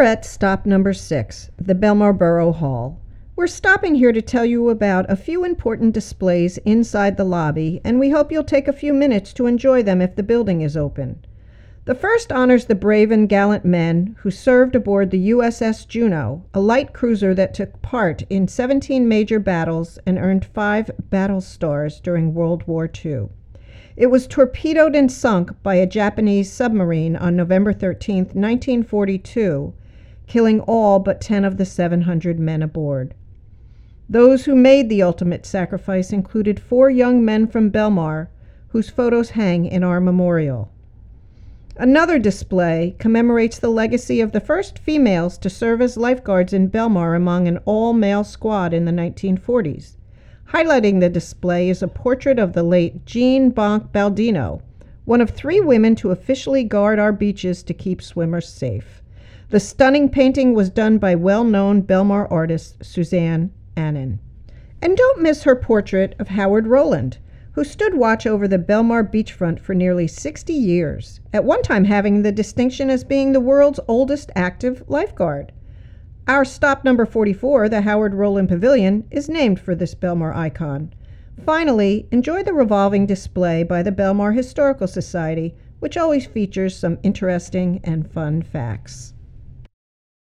We're at stop number six, the Belmar Borough Hall. We're stopping here to tell you about a few important displays inside the lobby, and we hope you'll take a few minutes to enjoy them if the building is open. The first honors the brave and gallant men who served aboard the USS Juneau, a light cruiser that took part in 17 major battles and earned five battle stars during World War II. It was torpedoed and sunk by a Japanese submarine on November 13, 1942, killing all but 10 of the 700 men aboard. Those who made the ultimate sacrifice included four young men from Belmar, whose photos hang in our memorial. Another display commemorates the legacy of the first females to serve as lifeguards in Belmar among an all male squad in the 1940s. Highlighting the display is a portrait of the late Jeanne Bonk Baldino, one of three women to officially guard our beaches to keep swimmers safe. The stunning painting was done by well known Belmar artist Suzanne Anan. And don't miss her portrait of Howard Roland who stood watch over the Belmar beachfront for nearly 60 years, at one time having the distinction as being the world's oldest active lifeguard. Our stop number 44, the Howard Roland Pavilion, is named for this Belmar icon. Finally, enjoy the revolving display by the Belmar Historical Society, which always features some interesting and fun facts.